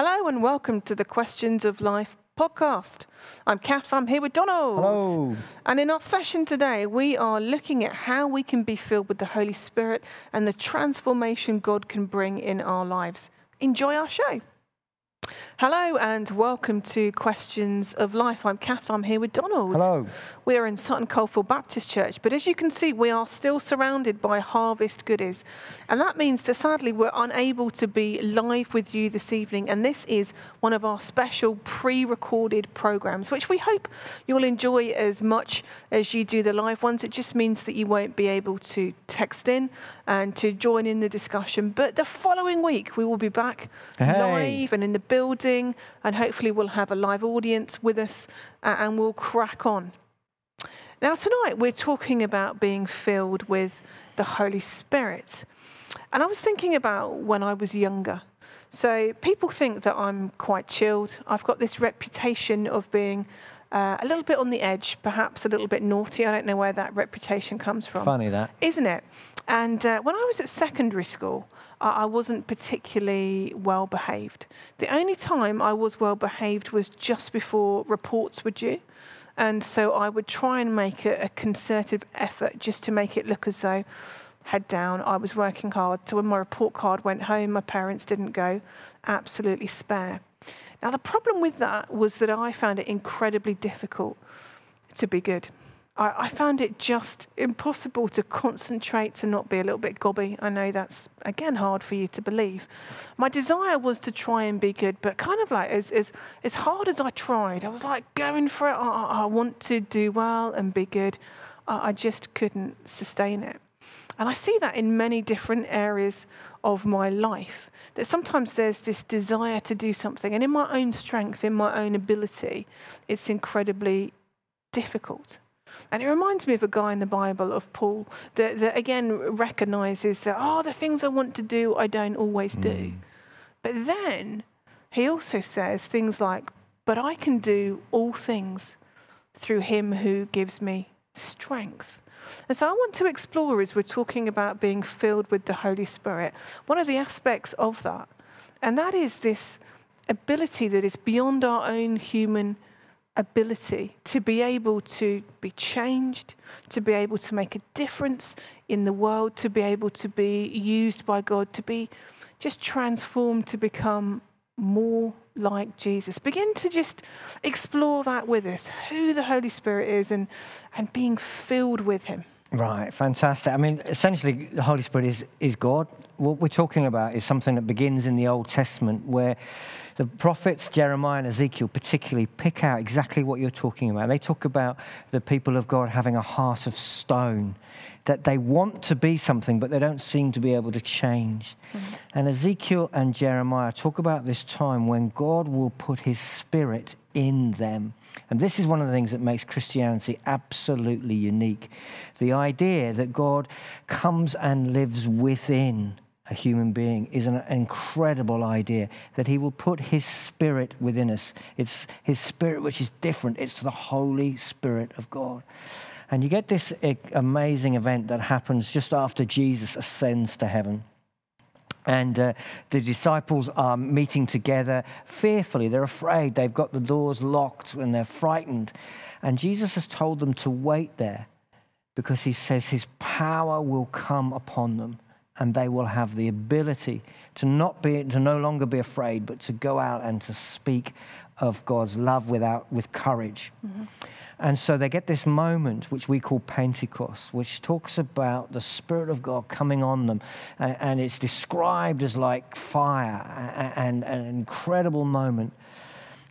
Hello and welcome to the Questions of Life podcast. I'm Kath, I'm here with Donald. Hello. And in our session today, we are looking at how we can be filled with the Holy Spirit and the transformation God can bring in our lives. Enjoy our show. Hello and welcome to Questions of Life. I'm Kath, I'm here with Donald. Hello. We are in Sutton Coldfield Baptist Church, but as you can see, we are still surrounded by harvest goodies. And that means that sadly we're unable to be live with you this evening. And this is one of our special pre recorded programs, which we hope you'll enjoy as much as you do the live ones. It just means that you won't be able to text in and to join in the discussion. But the following week, we will be back Hey. live and in the building, and hopefully we'll have a live audience with us uh, and we'll crack on. Now, tonight we're talking about being filled with the Holy Spirit. And I was thinking about when I was younger. So, people think that I'm quite chilled. I've got this reputation of being uh, a little bit on the edge, perhaps a little bit naughty. I don't know where that reputation comes from Funny that. isn't it? And uh, when I was at secondary school, I, I wasn't particularly well behaved. The only time I was well behaved was just before reports were due. And so I would try and make a, a concerted effort just to make it look as though, head down, I was working hard. So when my report card went home, my parents didn't go absolutely spare. Now, the problem with that was that I found it incredibly difficult to be good. I, I found it just impossible to concentrate, to not be a little bit gobby. I know that's, again, hard for you to believe. My desire was to try and be good, but kind of like as, as, as hard as I tried, I was like going for it. I, I- want to do well and be good. I, I just couldn't sustain it. And I see that in many different areas of my life. That sometimes there's this desire to do something, and in my own strength, in my own ability, it's incredibly difficult. And it reminds me of a guy in the Bible, of Paul, that, that again recognizes that, oh, the things I want to do, I don't always do. Mm. But then he also says things like, but I can do all things through him who gives me strength. And so I want to explore as we're talking about being filled with the Holy Spirit, one of the aspects of that. And that is this ability that is beyond our own human ability to be able to be changed, to be able to make a difference in the world, to be able to be used by God, to be just transformed to become more like Jesus. Begin to just explore that with us, who the Holy Spirit is and, and being filled with Him. Right, fantastic. I mean, essentially, the Holy Spirit is, is God. What we're talking about is something that begins in the Old Testament, where the prophets, Jeremiah and Ezekiel, particularly, pick out exactly what you're talking about. They talk about the people of God having a heart of stone, that they want to be something, but they don't seem to be able to change. Mm-hmm. And Ezekiel and Jeremiah talk about this time when God will put his spirit in them. And this is one of the things that makes Christianity absolutely unique. The idea that God comes and lives within a human being is an incredible idea that he will put his spirit within us. It's his spirit which is different, it's the Holy Spirit of God. And you get this eh, amazing event that happens just after Jesus ascends to heaven. And uh, the disciples are meeting together fearfully. They're afraid. They've got the doors locked and they're frightened. And Jesus has told them to wait there because he says his power will come upon them and they will have the ability to not be to no longer be afraid but to go out and to speak of God's love without with courage. Mm-hmm. And so they get this moment, which we call Pentecost, which talks about the Spirit of God coming on them. A- And it's described as like fire and an incredible moment.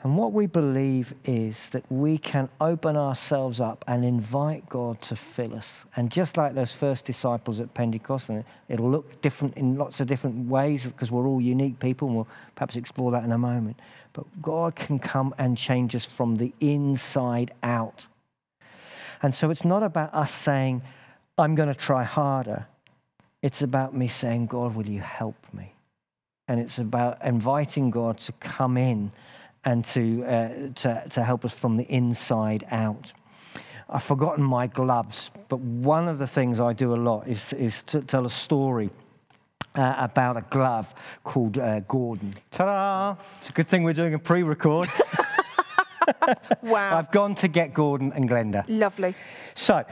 And what we believe is that we can open ourselves up and invite God to fill us. And just like those first disciples at Pentecost, and it'll look different in lots of different ways because we're all unique people, and we'll perhaps explore that in a moment. But God can come and change us from the inside out. And so it's not about us saying, I'm going to try harder. It's about me saying, God, will you help me? And it's about inviting God to come in and to, uh, to, to help us from the inside out. I've forgotten my gloves, but one of the things I do a lot is, is to tell a story uh, about a glove called uh, Gordon. Ta da! It's a good thing we're doing a pre record. Wow. I've gone to get Gordon and Glenda. Lovely. So,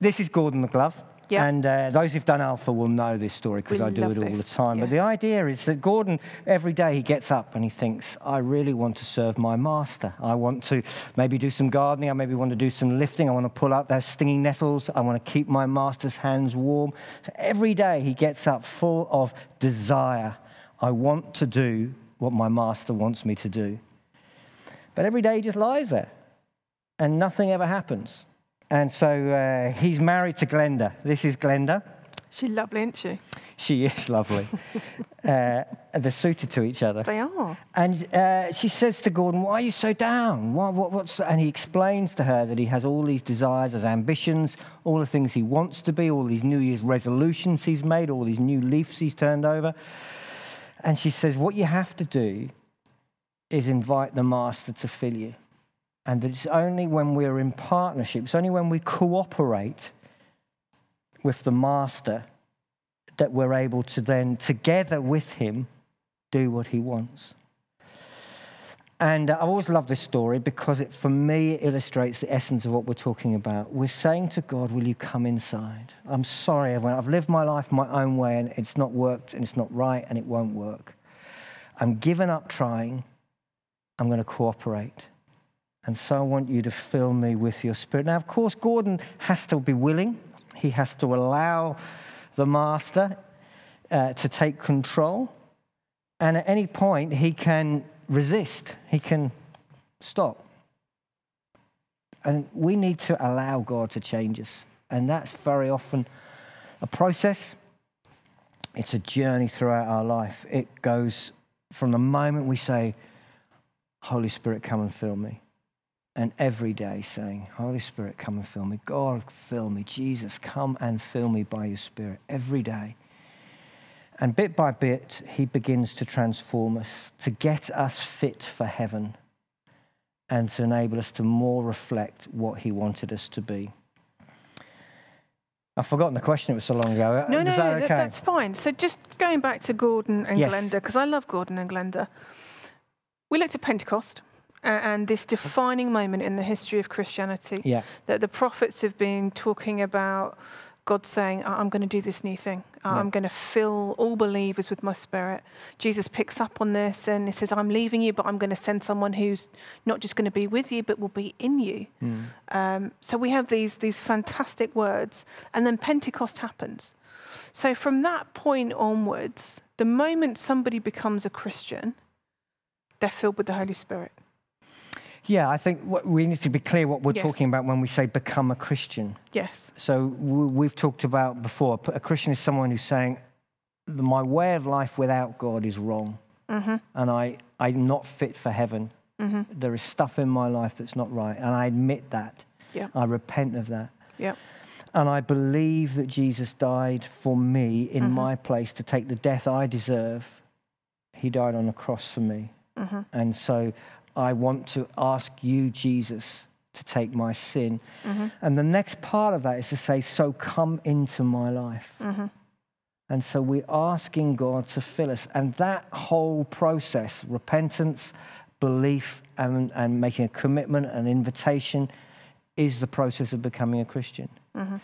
this is Gordon the glove. Yeah. And uh, those who've done Alpha will know this story because I do it all the this, time. But the idea is that Gordon, every day he gets up and he thinks, I really want to serve my master. I want to maybe do some gardening. I maybe want to do some lifting. I want to pull out those stinging nettles. I want to keep my master's hands warm. So every day he gets up full of desire. I want to do what my master wants me to do. But every day he just lies there and nothing ever happens. And so uh, he's married to Glenda. This is Glenda. She's lovely, isn't she? She is lovely. uh, they're suited to each other. They are. And uh, she says to Gordon, Why are you so down? What, what, what's... And he explains to her that he has all these desires, his ambitions, all the things he wants to be, all these New Year's resolutions he's made, all these new leaves he's turned over. And she says, What you have to do is invite the master to fill you. And that it's only when we're in partnership, it's only when we cooperate with the master that we're able to then, together with him, do what he wants. And I've always love this story because it, for me, it illustrates the essence of what we're talking about. We're saying to God, Will you come inside? I'm sorry, everyone. I've lived my life my own way and it's not worked and it's not right and it won't work. I'm giving up trying. I'm going to cooperate. And so I want you to fill me with your spirit. Now, of course, Gordon has to be willing, he has to allow the master uh, to take control. And at any point, he can resist, he can stop. And we need to allow God to change us. And that's very often a process, it's a journey throughout our life. It goes from the moment we say, Holy Spirit, come and fill me. And every day saying, Holy Spirit, come and fill me. God, fill me. Jesus, come and fill me by your Spirit every day. And bit by bit, he begins to transform us, to get us fit for heaven, and to enable us to more reflect what he wanted us to be. I've forgotten the question, it was so long ago. No, Is no, that no, okay? that's fine. So just going back to Gordon and Yes. Glenda, because I love Gordon and Glenda. We looked at Pentecost and this defining moment in the history of Christianity yeah, that the prophets have been talking about God saying, "I- I'm going to do this new thing. I- Yeah. I'm going to fill all believers with my spirit. Jesus picks up on this and he says, I'm leaving you, but I'm going to send someone who's not just going to be with you, but will be in you. Mm. Um, so we have these, these fantastic words, and then Pentecost happens. So from that point onwards, the moment somebody becomes a Christian, they're filled with the Holy Spirit. Yeah I think what, we need to be clear what we're Yes. talking about when we say become a Christian. Yes. So we've talked about before, a Christian is someone who's saying, my way of life without God is wrong, hmm and I, I'm not fit for heaven. hmm There is stuff in my life that's not right, and I admit that. Yeah. I repent of that. Yeah. And I believe that Jesus died for me in Mhm. my place to take the death I deserve. He died on the cross for me. hmm And so I want to ask you, Jesus, to take my sin. hmm And the next part of that is to say, So come into my life. hmm And so we're asking God to fill us. And that whole process repentance, belief, and, and making a commitment, an invitation is the process of becoming a Christian. hmm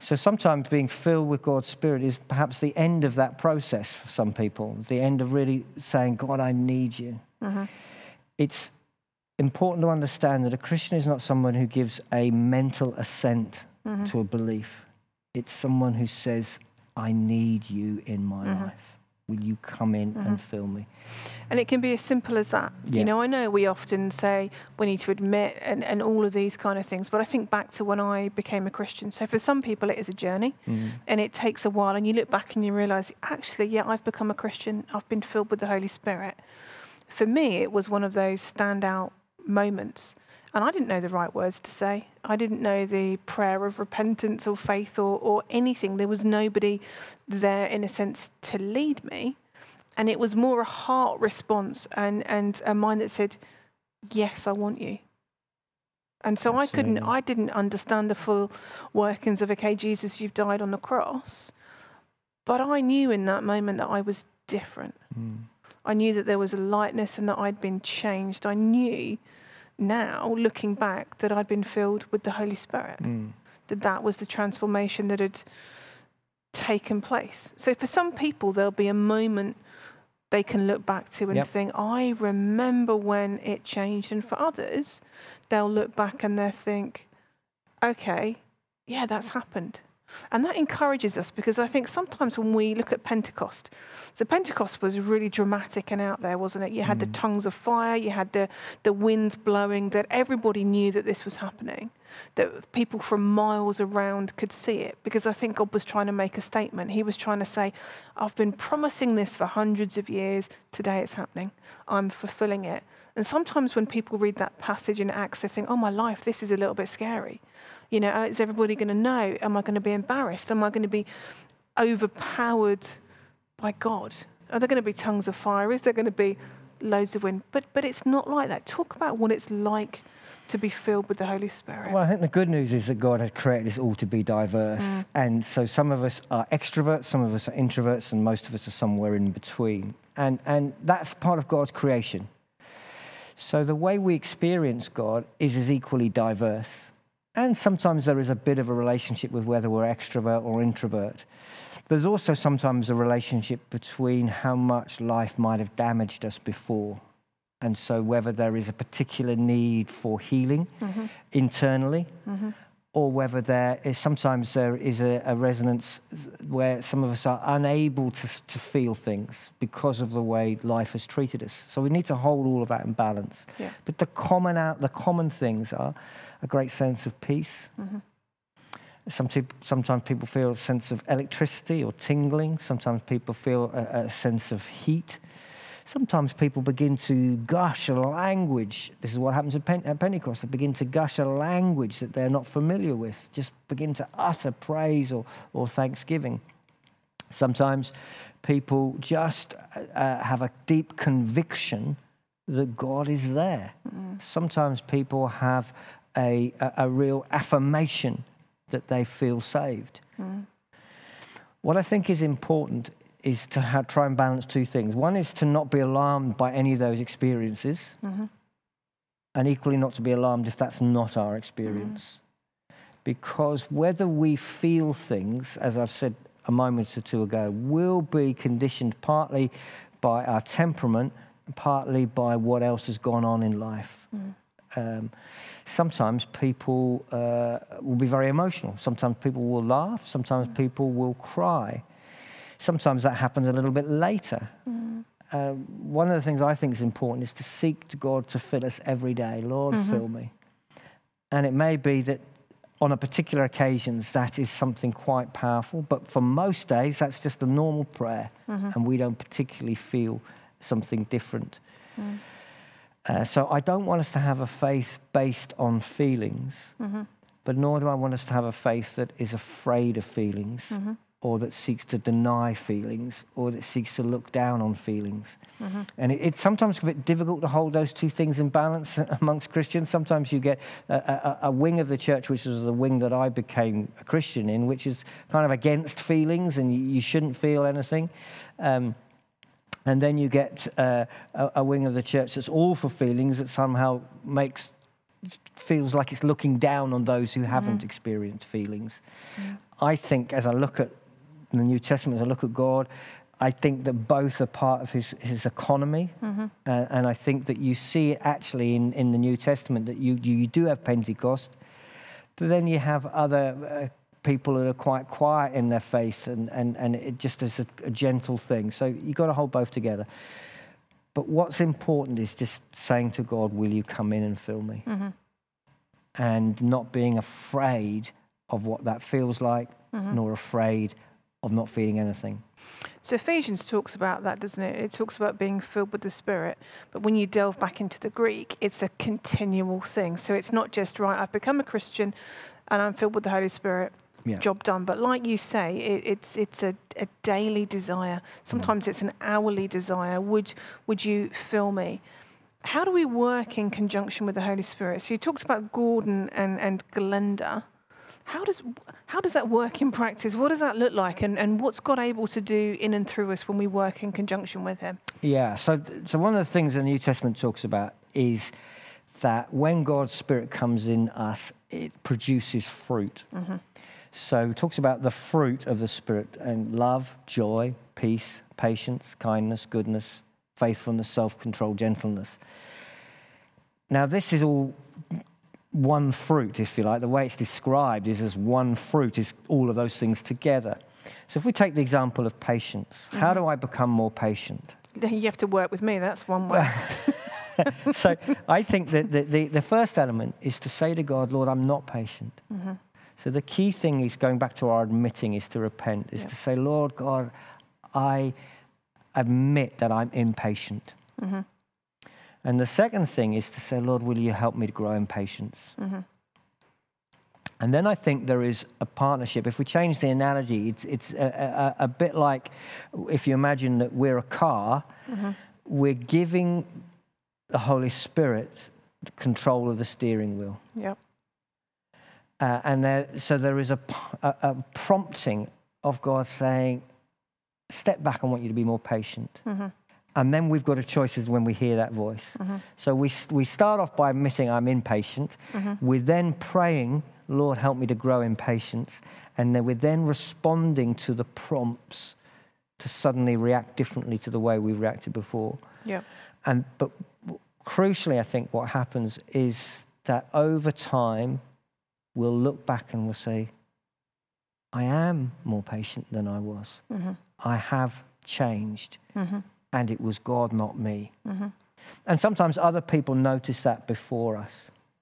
So sometimes being filled with God's Spirit is perhaps the end of that process for some people, the end of really saying, God, I need you. hmm It's important to understand that a Christian is not someone who gives a mental assent hmm to a belief. It's someone who says, I need you in my Mhm. life. Will you come in Mhm. and fill me? And it can be as simple as that. Yeah. You know, I know we often say we need to admit and, and all of these kind of things, but I think back to when I became a Christian. So for some people, it is a journey and it takes a while. And you look back and you realize, actually, yeah, I've become a Christian. I've been filled with the Holy Spirit. For me, it was one of those standout moments. And I didn't know the right words to say. I didn't know the prayer of repentance or faith or, or anything. There was nobody there, in a sense, to lead me. And it was more a heart response and, and a mind that said, Yes, I want you. And so I couldn't, I didn't understand the full workings of, okay, Jesus, you've died on the cross. But I knew in that moment that I was different. Hmm. I knew that there was a lightness and that I'd been changed. I knew now, looking back, that I'd been filled with the Holy Spirit. Mm. That that was the transformation that had taken place. So for some people, there'll be a moment they can look back to and Yep. think, I remember when it changed. And for others, they'll look back and they'll think, okay, yeah, that's happened. And that encourages us because I think sometimes when we look at Pentecost, so Pentecost was really dramatic and out there, wasn't it? You had the mm. tongues of fire, you had the, the winds blowing, that everybody knew that this was happening, that people from miles around could see it because I think God was trying to make a statement. He was trying to say, I've been promising this for hundreds of years, today it's happening, I'm fulfilling it. And sometimes when people read that passage in Acts, they think, oh, my life, this is a little bit scary. You know, is everybody going to know? Am I going to be embarrassed? Am I going to be overpowered by God? Are there going to be tongues of fire? Is there going to be loads of wind? But, but it's not like that. Talk about what it's like to be filled with the Holy Spirit. Well, I think the good news is that God has created us all to be diverse. Mm. And so some of us are extroverts, some of us are introverts, and most of us are somewhere in between. And, and that's part of God's creation. So the way we experience God is as equally diverse. And sometimes there is a bit of a relationship with whether we're extrovert or introvert. There's also sometimes a relationship between how much life might have damaged us before. And so whether there is a particular need for healing mm-hmm. internally, mm-hmm. or whether there is sometimes there is a, a resonance where some of us are unable to, to feel things because of the way life has treated us. So we need to hold all of that in balance. Yeah. But the common out, the common things are a great sense of peace. Mm-hmm. Some peop- sometimes people feel a sense of electricity or tingling. Sometimes people feel a, a sense of heat. Sometimes people begin to gush a language. This is what happens at, Pen- at Pentecost. They begin to gush a language that they're not familiar with, just begin to utter praise or, or thanksgiving. Sometimes people just uh, uh have a deep conviction that God is there. Mm-hmm. Sometimes people have a, a, a real affirmation that they feel saved. Mm. What I think is important is to ha try and balance two things. One is to not be alarmed by any of those experiences, mm-hmm. and equally not to be alarmed if that's not our experience. Mm-hmm. Because whether we feel things, as I've said a moment or two ago, will be conditioned partly by our temperament, partly by what else has gone on in life. Mm. Um, sometimes people uh, will be very emotional. Sometimes people will laugh. Sometimes people will cry. Sometimes that happens a little bit later. Uh, one of the things I think is important is to seek to God to fill us every day. Lord, fill me. And it may be that on a particular occasions that is something quite powerful, but for most days that's just a normal prayer, and we don't particularly feel something different. Uh, so I don't want us to have a faith based on feelings, but nor do I want us to have a faith that is afraid of feelings or that seeks to deny feelings or that seeks to look down on feelings. And it, it's sometimes a bit difficult to hold those two things in balance amongst Christians. Sometimes you get a, a, a wing of the church, which is the wing that I became a Christian in, which is kind of against feelings and you, you shouldn't feel anything. Um, and then you get uh, a, a wing of the church that's all for feelings that somehow makes feels like it's looking down on those who haven't experienced feelings. I think as I look at the New Testament, as I look at God, I think that both are part of his, his economy. Uh, and I think that you see it actually in, in the New Testament that you, you do have Pentecost, but then you have other uh, people that are quite quiet in their faith and, and, and it just is a, a gentle thing. So you've got to hold both together. But what's important is just saying to God, Will you come in and fill me? Mm-hmm. And not being afraid of what that feels like, mm-hmm. nor afraid of not feeling anything. So Ephesians talks about that, doesn't it? It talks about being filled with the Spirit. But when you delve back into the Greek, it's a continual thing. So it's not just, right, I've become a Christian and I'm filled with the Holy Spirit, Yeah. job done. But like you say, it, it's, it's a, a daily desire. Sometimes it's an hourly desire. Would, would you fill me? How do we work in conjunction with the Holy Spirit? So you talked about Gordon and, and Glenda. how does how does that work in practice? What does that look like, and, and what's God able to do in and through us when we work in conjunction with Him? Yeah. So, so one of the things the New Testament talks about is that when God's Spirit comes in us, it produces fruit. Mm-hmm. So, it talks about the fruit of the Spirit and love, joy, peace, patience, kindness, goodness, faithfulness, self control, gentleness. Now, this is all one fruit, if you like. The way it's described is as one fruit, is all of those things together. So, if we take the example of patience, mm-hmm. how do I become more patient? You have to work with me, that's one way. so, I think that the, the, the, first element is to say to God, Lord, I'm not patient. Mm-hmm. So, the key thing is going back to our admitting is to repent, is yeah. to say, Lord God, I admit that I'm impatient. Mm-hmm. And the second thing is to say, Lord, will you help me to grow in patience? Mm-hmm. And then I think there is a partnership. If we change the analogy, it's, it's a, a, a bit like if you imagine that we're a car, mm-hmm. we're giving the Holy Spirit control of the steering wheel. Yep. Uh, and there, so there is a, a, a, prompting of God saying, step back, I want you to be more patient. Mm-hmm. And then we've got a choice as when we hear that voice. Mm-hmm. So we, we start off by admitting I'm impatient. Mm-hmm. We're then praying, Lord, help me to grow in patience. And then we're then responding to the prompts to suddenly react differently to the way we've reacted before. Yeah. And but crucially, I think what happens is that over time, we'll look back and we'll say, I am more patient than I was. Mm-hmm. I have changed. Mm-hmm and it was God, not me. Mm-hmm. And sometimes other people notice that before us.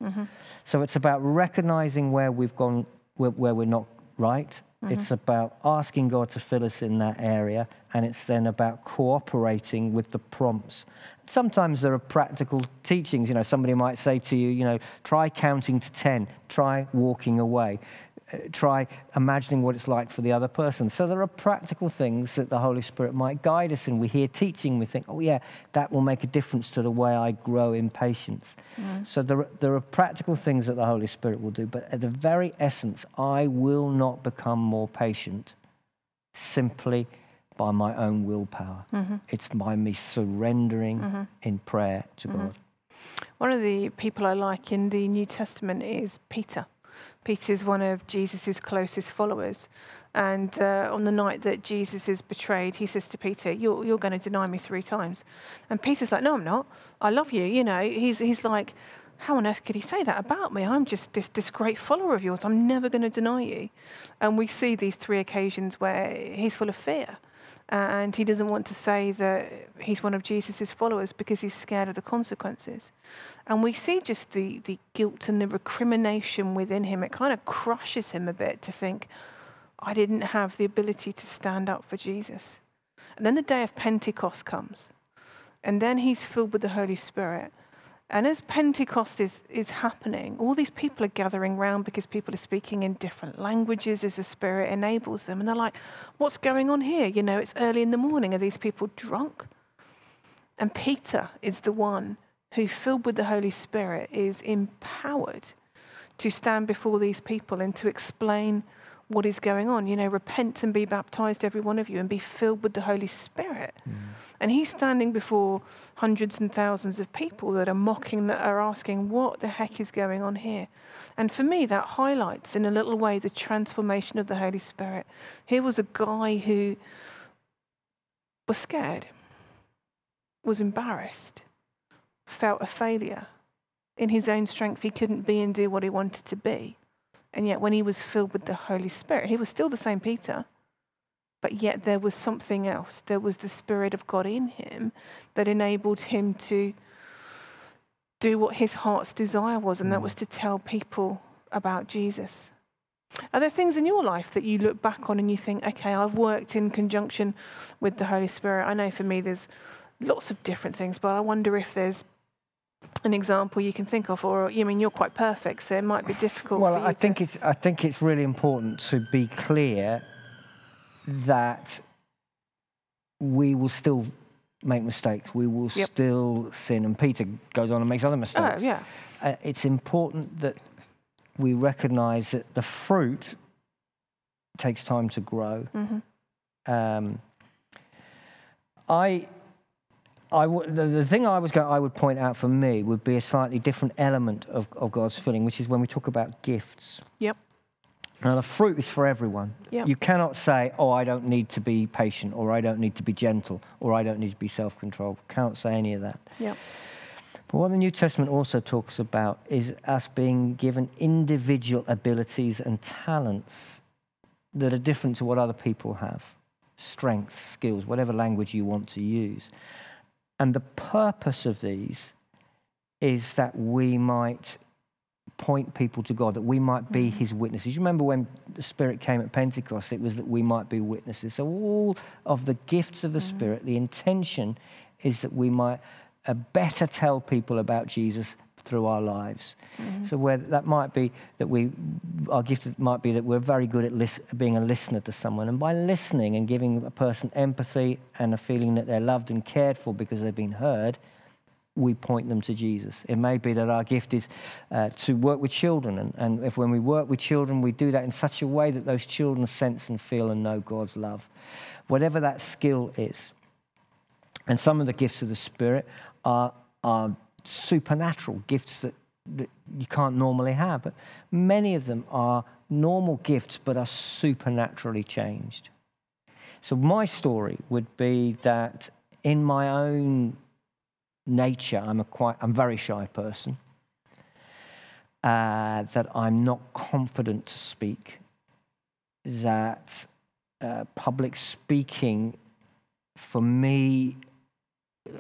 Mm-hmm. So it's about recognizing where we've gone, where, where we're not right. Mm-hmm. It's about asking God to fill us in that area, and it's then about cooperating with the prompts. Sometimes there are practical teachings. You know, somebody might say to you, you know, try counting to 10, try walking away. Uh, try imagining what it's like for the other person. So there are practical things that the Holy Spirit might guide us in. We hear teaching, we think, oh, yeah, that will make a difference to the way I grow in patience. Mm. So there, there are practical things that the Holy Spirit will do, but at the very essence, I will not become more patient simply by my own willpower. Mm-hmm. It's by me surrendering mm-hmm. in prayer to mm-hmm. God. One of the people I like in the New Testament is Peter. Peter is one of Jesus' closest followers. And uh, on the night that Jesus is betrayed, he says to Peter, you're, you're going to deny me three times. And Peter's like, No, I'm not. I love you. You know, he's, he's like, How on earth could he say that about me? I'm just this, this great follower of yours. I'm never going to deny you. And we see these three occasions where he's full of fear and he doesn't want to say that he's one of Jesus' followers because he's scared of the consequences. And we see just the, the guilt and the recrimination within him. It kind of crushes him a bit to think, I didn't have the ability to stand up for Jesus. And then the day of Pentecost comes, and then he's filled with the Holy Spirit. And as Pentecost is, is happening, all these people are gathering round because people are speaking in different languages as the Spirit enables them. And they're like, what's going on here? You know, it's early in the morning. Are these people drunk? And Peter is the one who, filled with the Holy Spirit, is empowered to stand before these people and to explain what is going on. You know, repent and be baptized, every one of you, and be filled with the Holy Spirit. Mm. And he's standing before hundreds and thousands of people that are mocking, that are asking, what the heck is going on here? And for me, that highlights in a little way the transformation of the Holy Spirit. Here was a guy who was scared, was embarrassed, felt a failure. In his own strength, he couldn't be and do what he wanted to be. And yet, when he was filled with the Holy Spirit, he was still the same Peter. But yet, there was something else. There was the Spirit of God in him that enabled him to do what his heart's desire was, and that mm. was to tell people about Jesus. Are there things in your life that you look back on and you think, okay, I've worked in conjunction with the Holy Spirit? I know for me there's lots of different things, but I wonder if there's an example you can think of, or you I mean you're quite perfect, so it might be difficult. Well, I think to... it's I think it's really important to be clear that we will still make mistakes. We will yep. still sin, and Peter goes on and makes other mistakes. Oh, yeah. Uh, it's important that we recognize that the fruit takes time to grow. Um, I, I w- the, the thing I was going, I would point out for me would be a slightly different element of, of God's filling, which is when we talk about gifts. Yep. Now, the fruit is for everyone. Yep. You cannot say, oh, I don't need to be patient, or I don't need to be gentle, or I don't need to be self controlled. Can't say any of that. Yep. But what the New Testament also talks about is us being given individual abilities and talents that are different to what other people have strengths, skills, whatever language you want to use. And the purpose of these is that we might point people to God, that we might be his witnesses. You remember when the Spirit came at Pentecost, it was that we might be witnesses. So, all of the gifts of the Spirit, the intention is that we might uh, better tell people about Jesus through our lives. So where that might be that we, our gift might be that we're very good at lis- being a listener to someone, and by listening and giving a person empathy and a feeling that they're loved and cared for because they've been heard, we point them to Jesus. It may be that our gift is uh, to work with children, and, and if when we work with children, we do that in such a way that those children sense and feel and know God's love. Whatever that skill is. And some of the gifts of the Spirit are, are supernatural gifts that, that you can't normally have. But many of them are normal gifts but are supernaturally changed. So, my story would be that in my own nature, I'm a quite, I'm a very shy person. Uh, that I'm not confident to speak. That uh, public speaking, for me,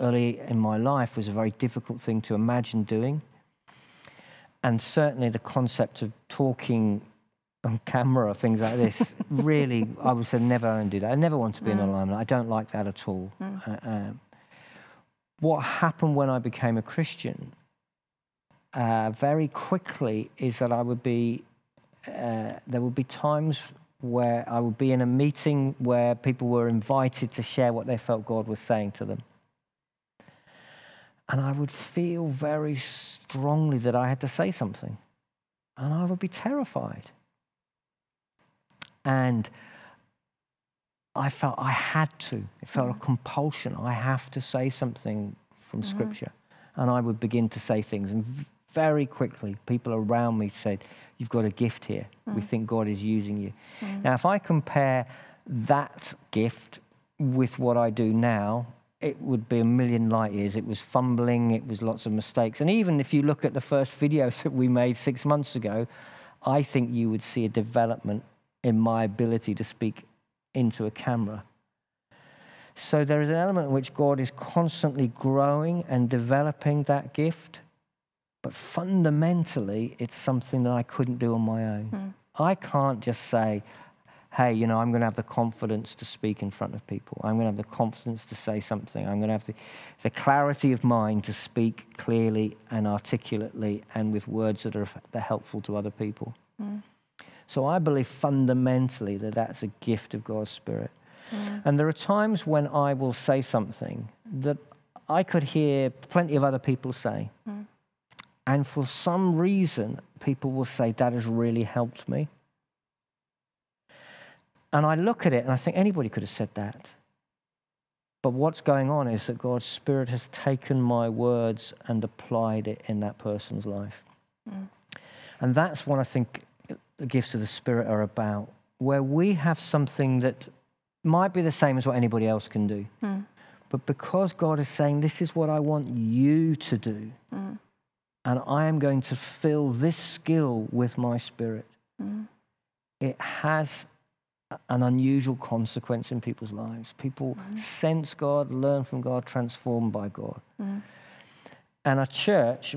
early in my life, was a very difficult thing to imagine doing. And certainly, the concept of talking on camera or things like this really, I would say, never going to do that. I never want to be in the limelight. I don't like that at all. Uh, um, what happened when I became a Christian uh, very quickly is that I would be, uh, there would be times where I would be in a meeting where people were invited to share what they felt God was saying to them. And I would feel very strongly that I had to say something. And I would be terrified. And I felt I had to. It felt a mm. compulsion. I have to say something from mm-hmm. Scripture. And I would begin to say things. And very quickly, people around me said, You've got a gift here. We mm. think God is using you. Mm. Now, if I compare that gift with what I do now, it would be a million light years. It was fumbling, it was lots of mistakes. And even if you look at the first videos that we made six months ago, I think you would see a development in my ability to speak into a camera. So there is an element in which God is constantly growing and developing that gift, but fundamentally, it's something that I couldn't do on my own. Hmm. I can't just say, hey, you know, I'm going to have the confidence to speak in front of people. I'm going to have the confidence to say something. I'm going to have the, the clarity of mind to speak clearly and articulately and with words that are, that are helpful to other people. Mm. So I believe fundamentally that that's a gift of God's Spirit. Mm. And there are times when I will say something that I could hear plenty of other people say. Mm. And for some reason, people will say, that has really helped me. And I look at it and I think anybody could have said that. But what's going on is that God's Spirit has taken my words and applied it in that person's life. Mm. And that's what I think the gifts of the Spirit are about, where we have something that might be the same as what anybody else can do. Mm. But because God is saying, This is what I want you to do, mm. and I am going to fill this skill with my Spirit, it has an unusual consequence in people's lives. People mm. sense God, learn from God, transformed by God. Mm. And a church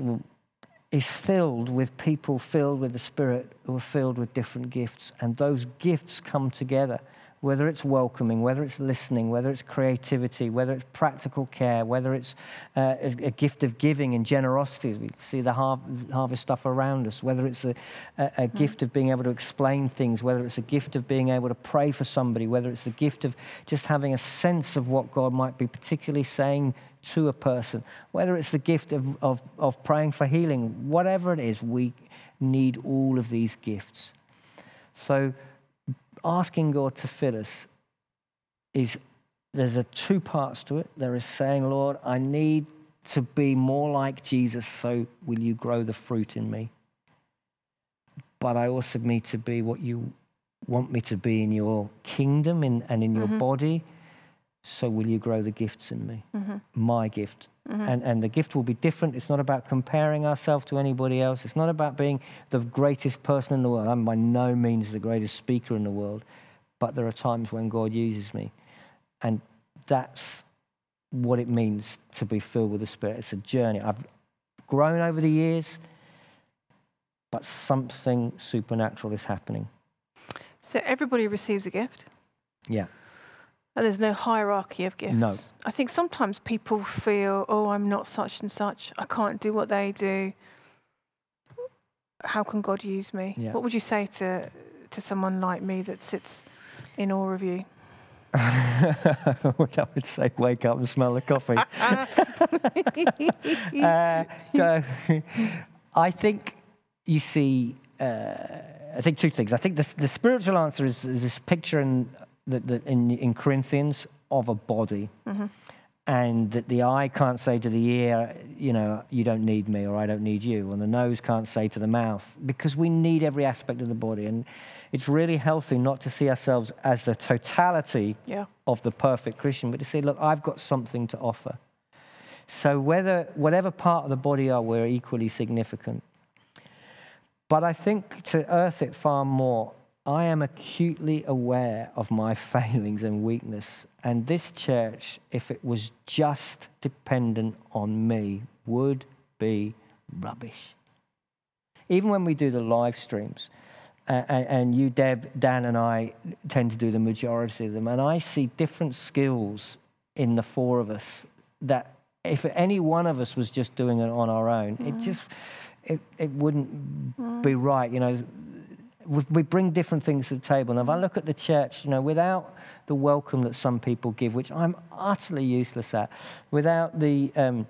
is filled with people filled with the Spirit who are filled with different gifts. And those gifts come together, whether it's welcoming, whether it's listening, whether it's creativity, whether it's practical care, whether it's uh, a, a gift of giving and generosity. as We see the har- harvest stuff around us, whether it's a, a, a gift of being able to explain things, whether it's a gift of being able to pray for somebody, whether it's a gift of just having a sense of what God might be particularly saying to a person, whether it's the gift of, of, of praying for healing, whatever it is, we, need all of these gifts. So asking God to fill us is there's a two parts to it. There is saying, Lord, I need to be more like Jesus, so will you grow the fruit in me? But I also need to be what you want me to be in your kingdom in, and in your Mhm. body, so will you grow the gifts in me? Mhm. My gift. Mhm. And, and the gift will be different. It's not about comparing ourselves to anybody else. It's not about being the greatest person in the world. I'm by no means the greatest speaker in the world, but there are times when God uses me. And that's what it means to be filled with the Spirit. It's a journey. I've grown over the years, but something supernatural is happening. So everybody receives a gift. Yeah. And there's no hierarchy of gifts. No. I think sometimes people feel, oh, I'm not such and such. I can't do what they do. How can God use me? Yeah. What would you say to to someone like me that sits in awe of you? I would say, wake up and smell the coffee. uh, so, I think you see, uh, I think two things. I think the, the spiritual answer is, is this picture in, the, the, in, in Corinthians of a body. Mm-hmm. And that the eye can't say to the ear, you know, you don't need me or I don't need you. And the nose can't say to the mouth because we need every aspect of the body. And it's really healthy not to see ourselves as the totality Yeah. of the perfect Christian, but to say, look, I've got something to offer. So whether whatever part of the body are, we're equally significant. But I think to earth it far more, I am acutely aware of my failings and weakness. And this church, if it was just dependent on me, would be rubbish. Even when we do the live streams, uh, and, and you, Deb, Dan, and I tend to do the majority of them, and I see different skills in the four of us that if any one of us was just doing it on our own, it just it, it wouldn't be right. You know, we, bring different things to the table. And if I look at the church, you know, without the welcome that some people give, which I'm utterly useless at, without the um,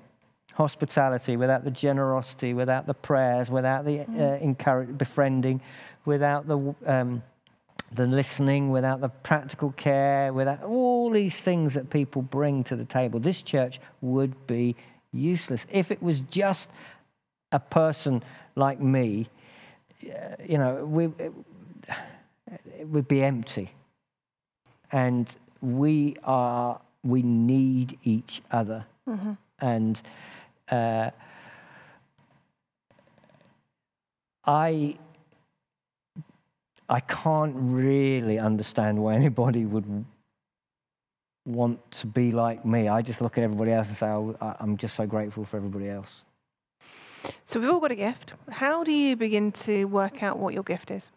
hospitality, without the generosity, without the prayers, without the uh, encourage, befriending, without the um, the listening, without the practical care, without all these things that people bring to the table, this church would be useless. If it was just a person like me, you know, we, it, it would be empty. And we are, we need each other. Mm-hmm. And uh, I, I can't really understand why anybody would want to be like me. I just look at everybody else and say, oh, I'm just so grateful for everybody else. So we've all got a gift. How do you begin to work out what your gift is?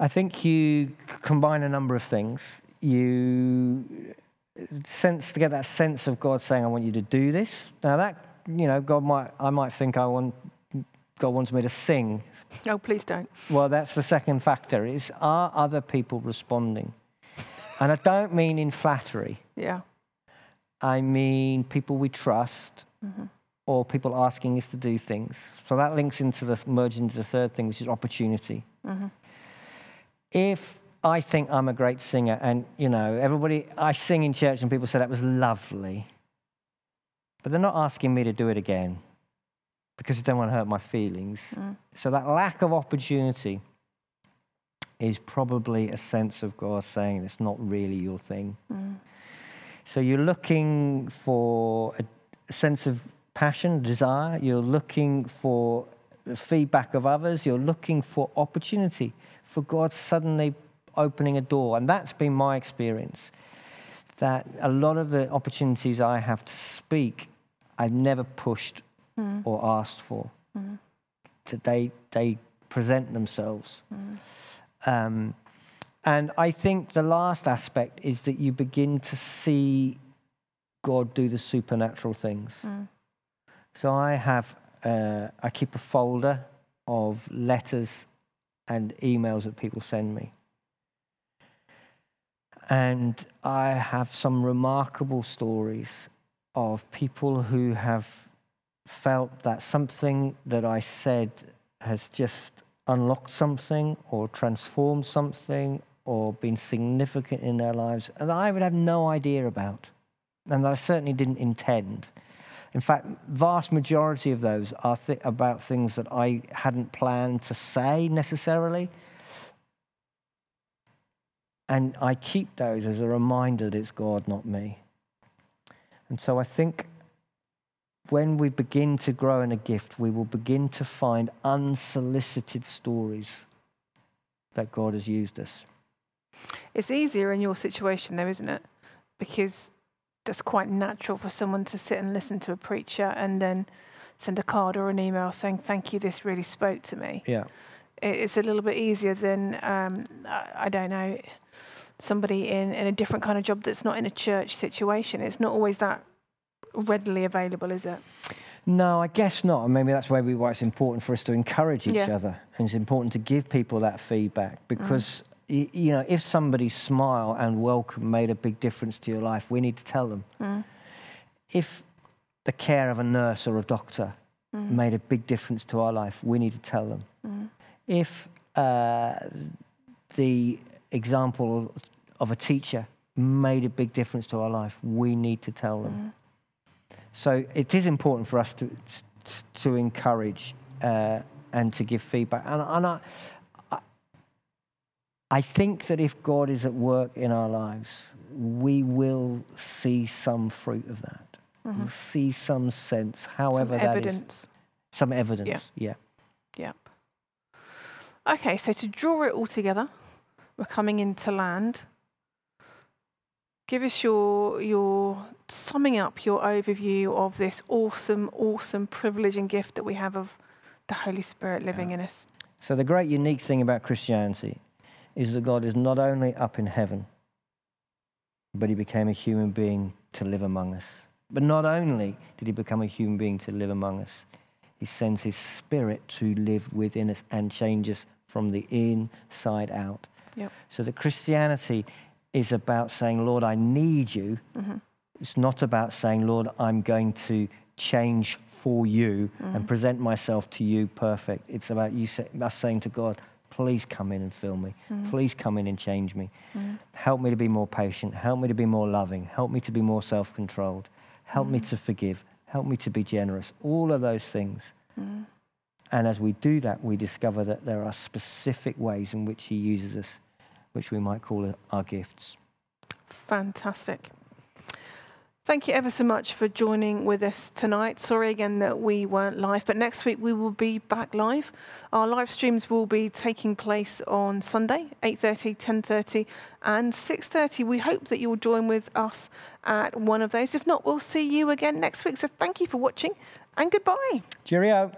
I think you combine a number of things. You sense to get that sense of God saying, "I want you to do this." Now that you know, God might, I might think I want, God wants me to sing. Oh, please don't. Well, that's the second factor: is are other people responding? And I don't mean in flattery. Yeah. I mean people we trust, mm-hmm. Or people asking us to do things. So that links into the merge into the third thing, which is opportunity. Mm-hmm. If I think I'm a great singer, and you know, everybody, I sing in church, and people say that was lovely, but they're not asking me to do it again because they don't want to hurt my feelings. Mm. So that lack of opportunity is probably a sense of God saying it's not really your thing. Mm. So you're looking for a sense of passion, desire. You're looking for the feedback of others. You're looking for opportunity, for God suddenly opening a door. And that's been my experience. That a lot of the opportunities I have to speak, I've never pushed mm. or asked for. Mm. That they they present themselves. Mm. Um, and I think the last aspect is that you begin to see God do the supernatural things. So I have, uh, I keep a folder of letters and emails that people send me. And I have some remarkable stories of people who have felt that something that I said has just unlocked something or transformed something or been significant in their lives and I would have no idea about and that I certainly didn't intend. In fact, vast majority of those are th- about things that I hadn't planned to say necessarily. And I keep those as a reminder that it's God, not me. And so I think when we begin to grow in a gift, we will begin to find unsolicited stories that God has used us. It's easier in your situation, though, isn't it? Because that's quite natural for someone to sit and listen to a preacher and then send a card or an email saying, Thank you, this really spoke to me. Yeah. It's a little bit easier than, um, I don't know, somebody in, in a different kind of job that's not in a church situation. It's not always that readily available, is it? No, I guess not. And maybe that's why it's important for us to encourage each Yeah. other. And it's important to give people that feedback because, y you know, if somebody's smile and welcome made a big difference to your life, we need to tell them. Mm. If the care of a nurse or a doctor Mm. made a big difference to our life, we need to tell them. Mm. If uh, the example of a teacher made a big difference to our life, we need to tell them. Mm. So it is important for us to to encourage uh, and to give feedback. And, and I, I- think that if God is at work in our lives, we will see some fruit of that. We'll see some sense, however Mm-hmm. Some that is. evidence. Some evidence. Yeah. yeah. Yep. Okay, so to draw it all together, we're coming into land. Give us your your summing up your overview of this awesome, awesome privilege and gift that we have of the Holy Spirit living in us. So the great unique thing about Christianity is that God is not only up in heaven, but he became a human being to live among us. But not only did he become a human being to live among us, he sends his spirit to live within us and change us from the inside out. Yep. So that Christianity is about saying, Lord, I need you. Mhm. It's not about saying, Lord, I'm going to change for you and present myself to you perfect. It's about you say, us saying to God, please come in and fill me. Mm. Please come in and change me. Mm. Help me to be more patient. Help me to be more loving. Help me to be more self controlled. Help me mm. to forgive. Help me to be generous. All of those things. And as we do that, we discover that there are specific ways in which He uses us, which we might call our gifts. Fantastic. Thank you ever so much for joining with us tonight. Sorry again that we weren't live, but next week we will be back live. Our live streams will be taking place on Sunday, 8:30, 10:30, and 6:30. We hope that you'll join with us at one of those. If not, we'll see you again next week. So thank you for watching and goodbye. Cheerio.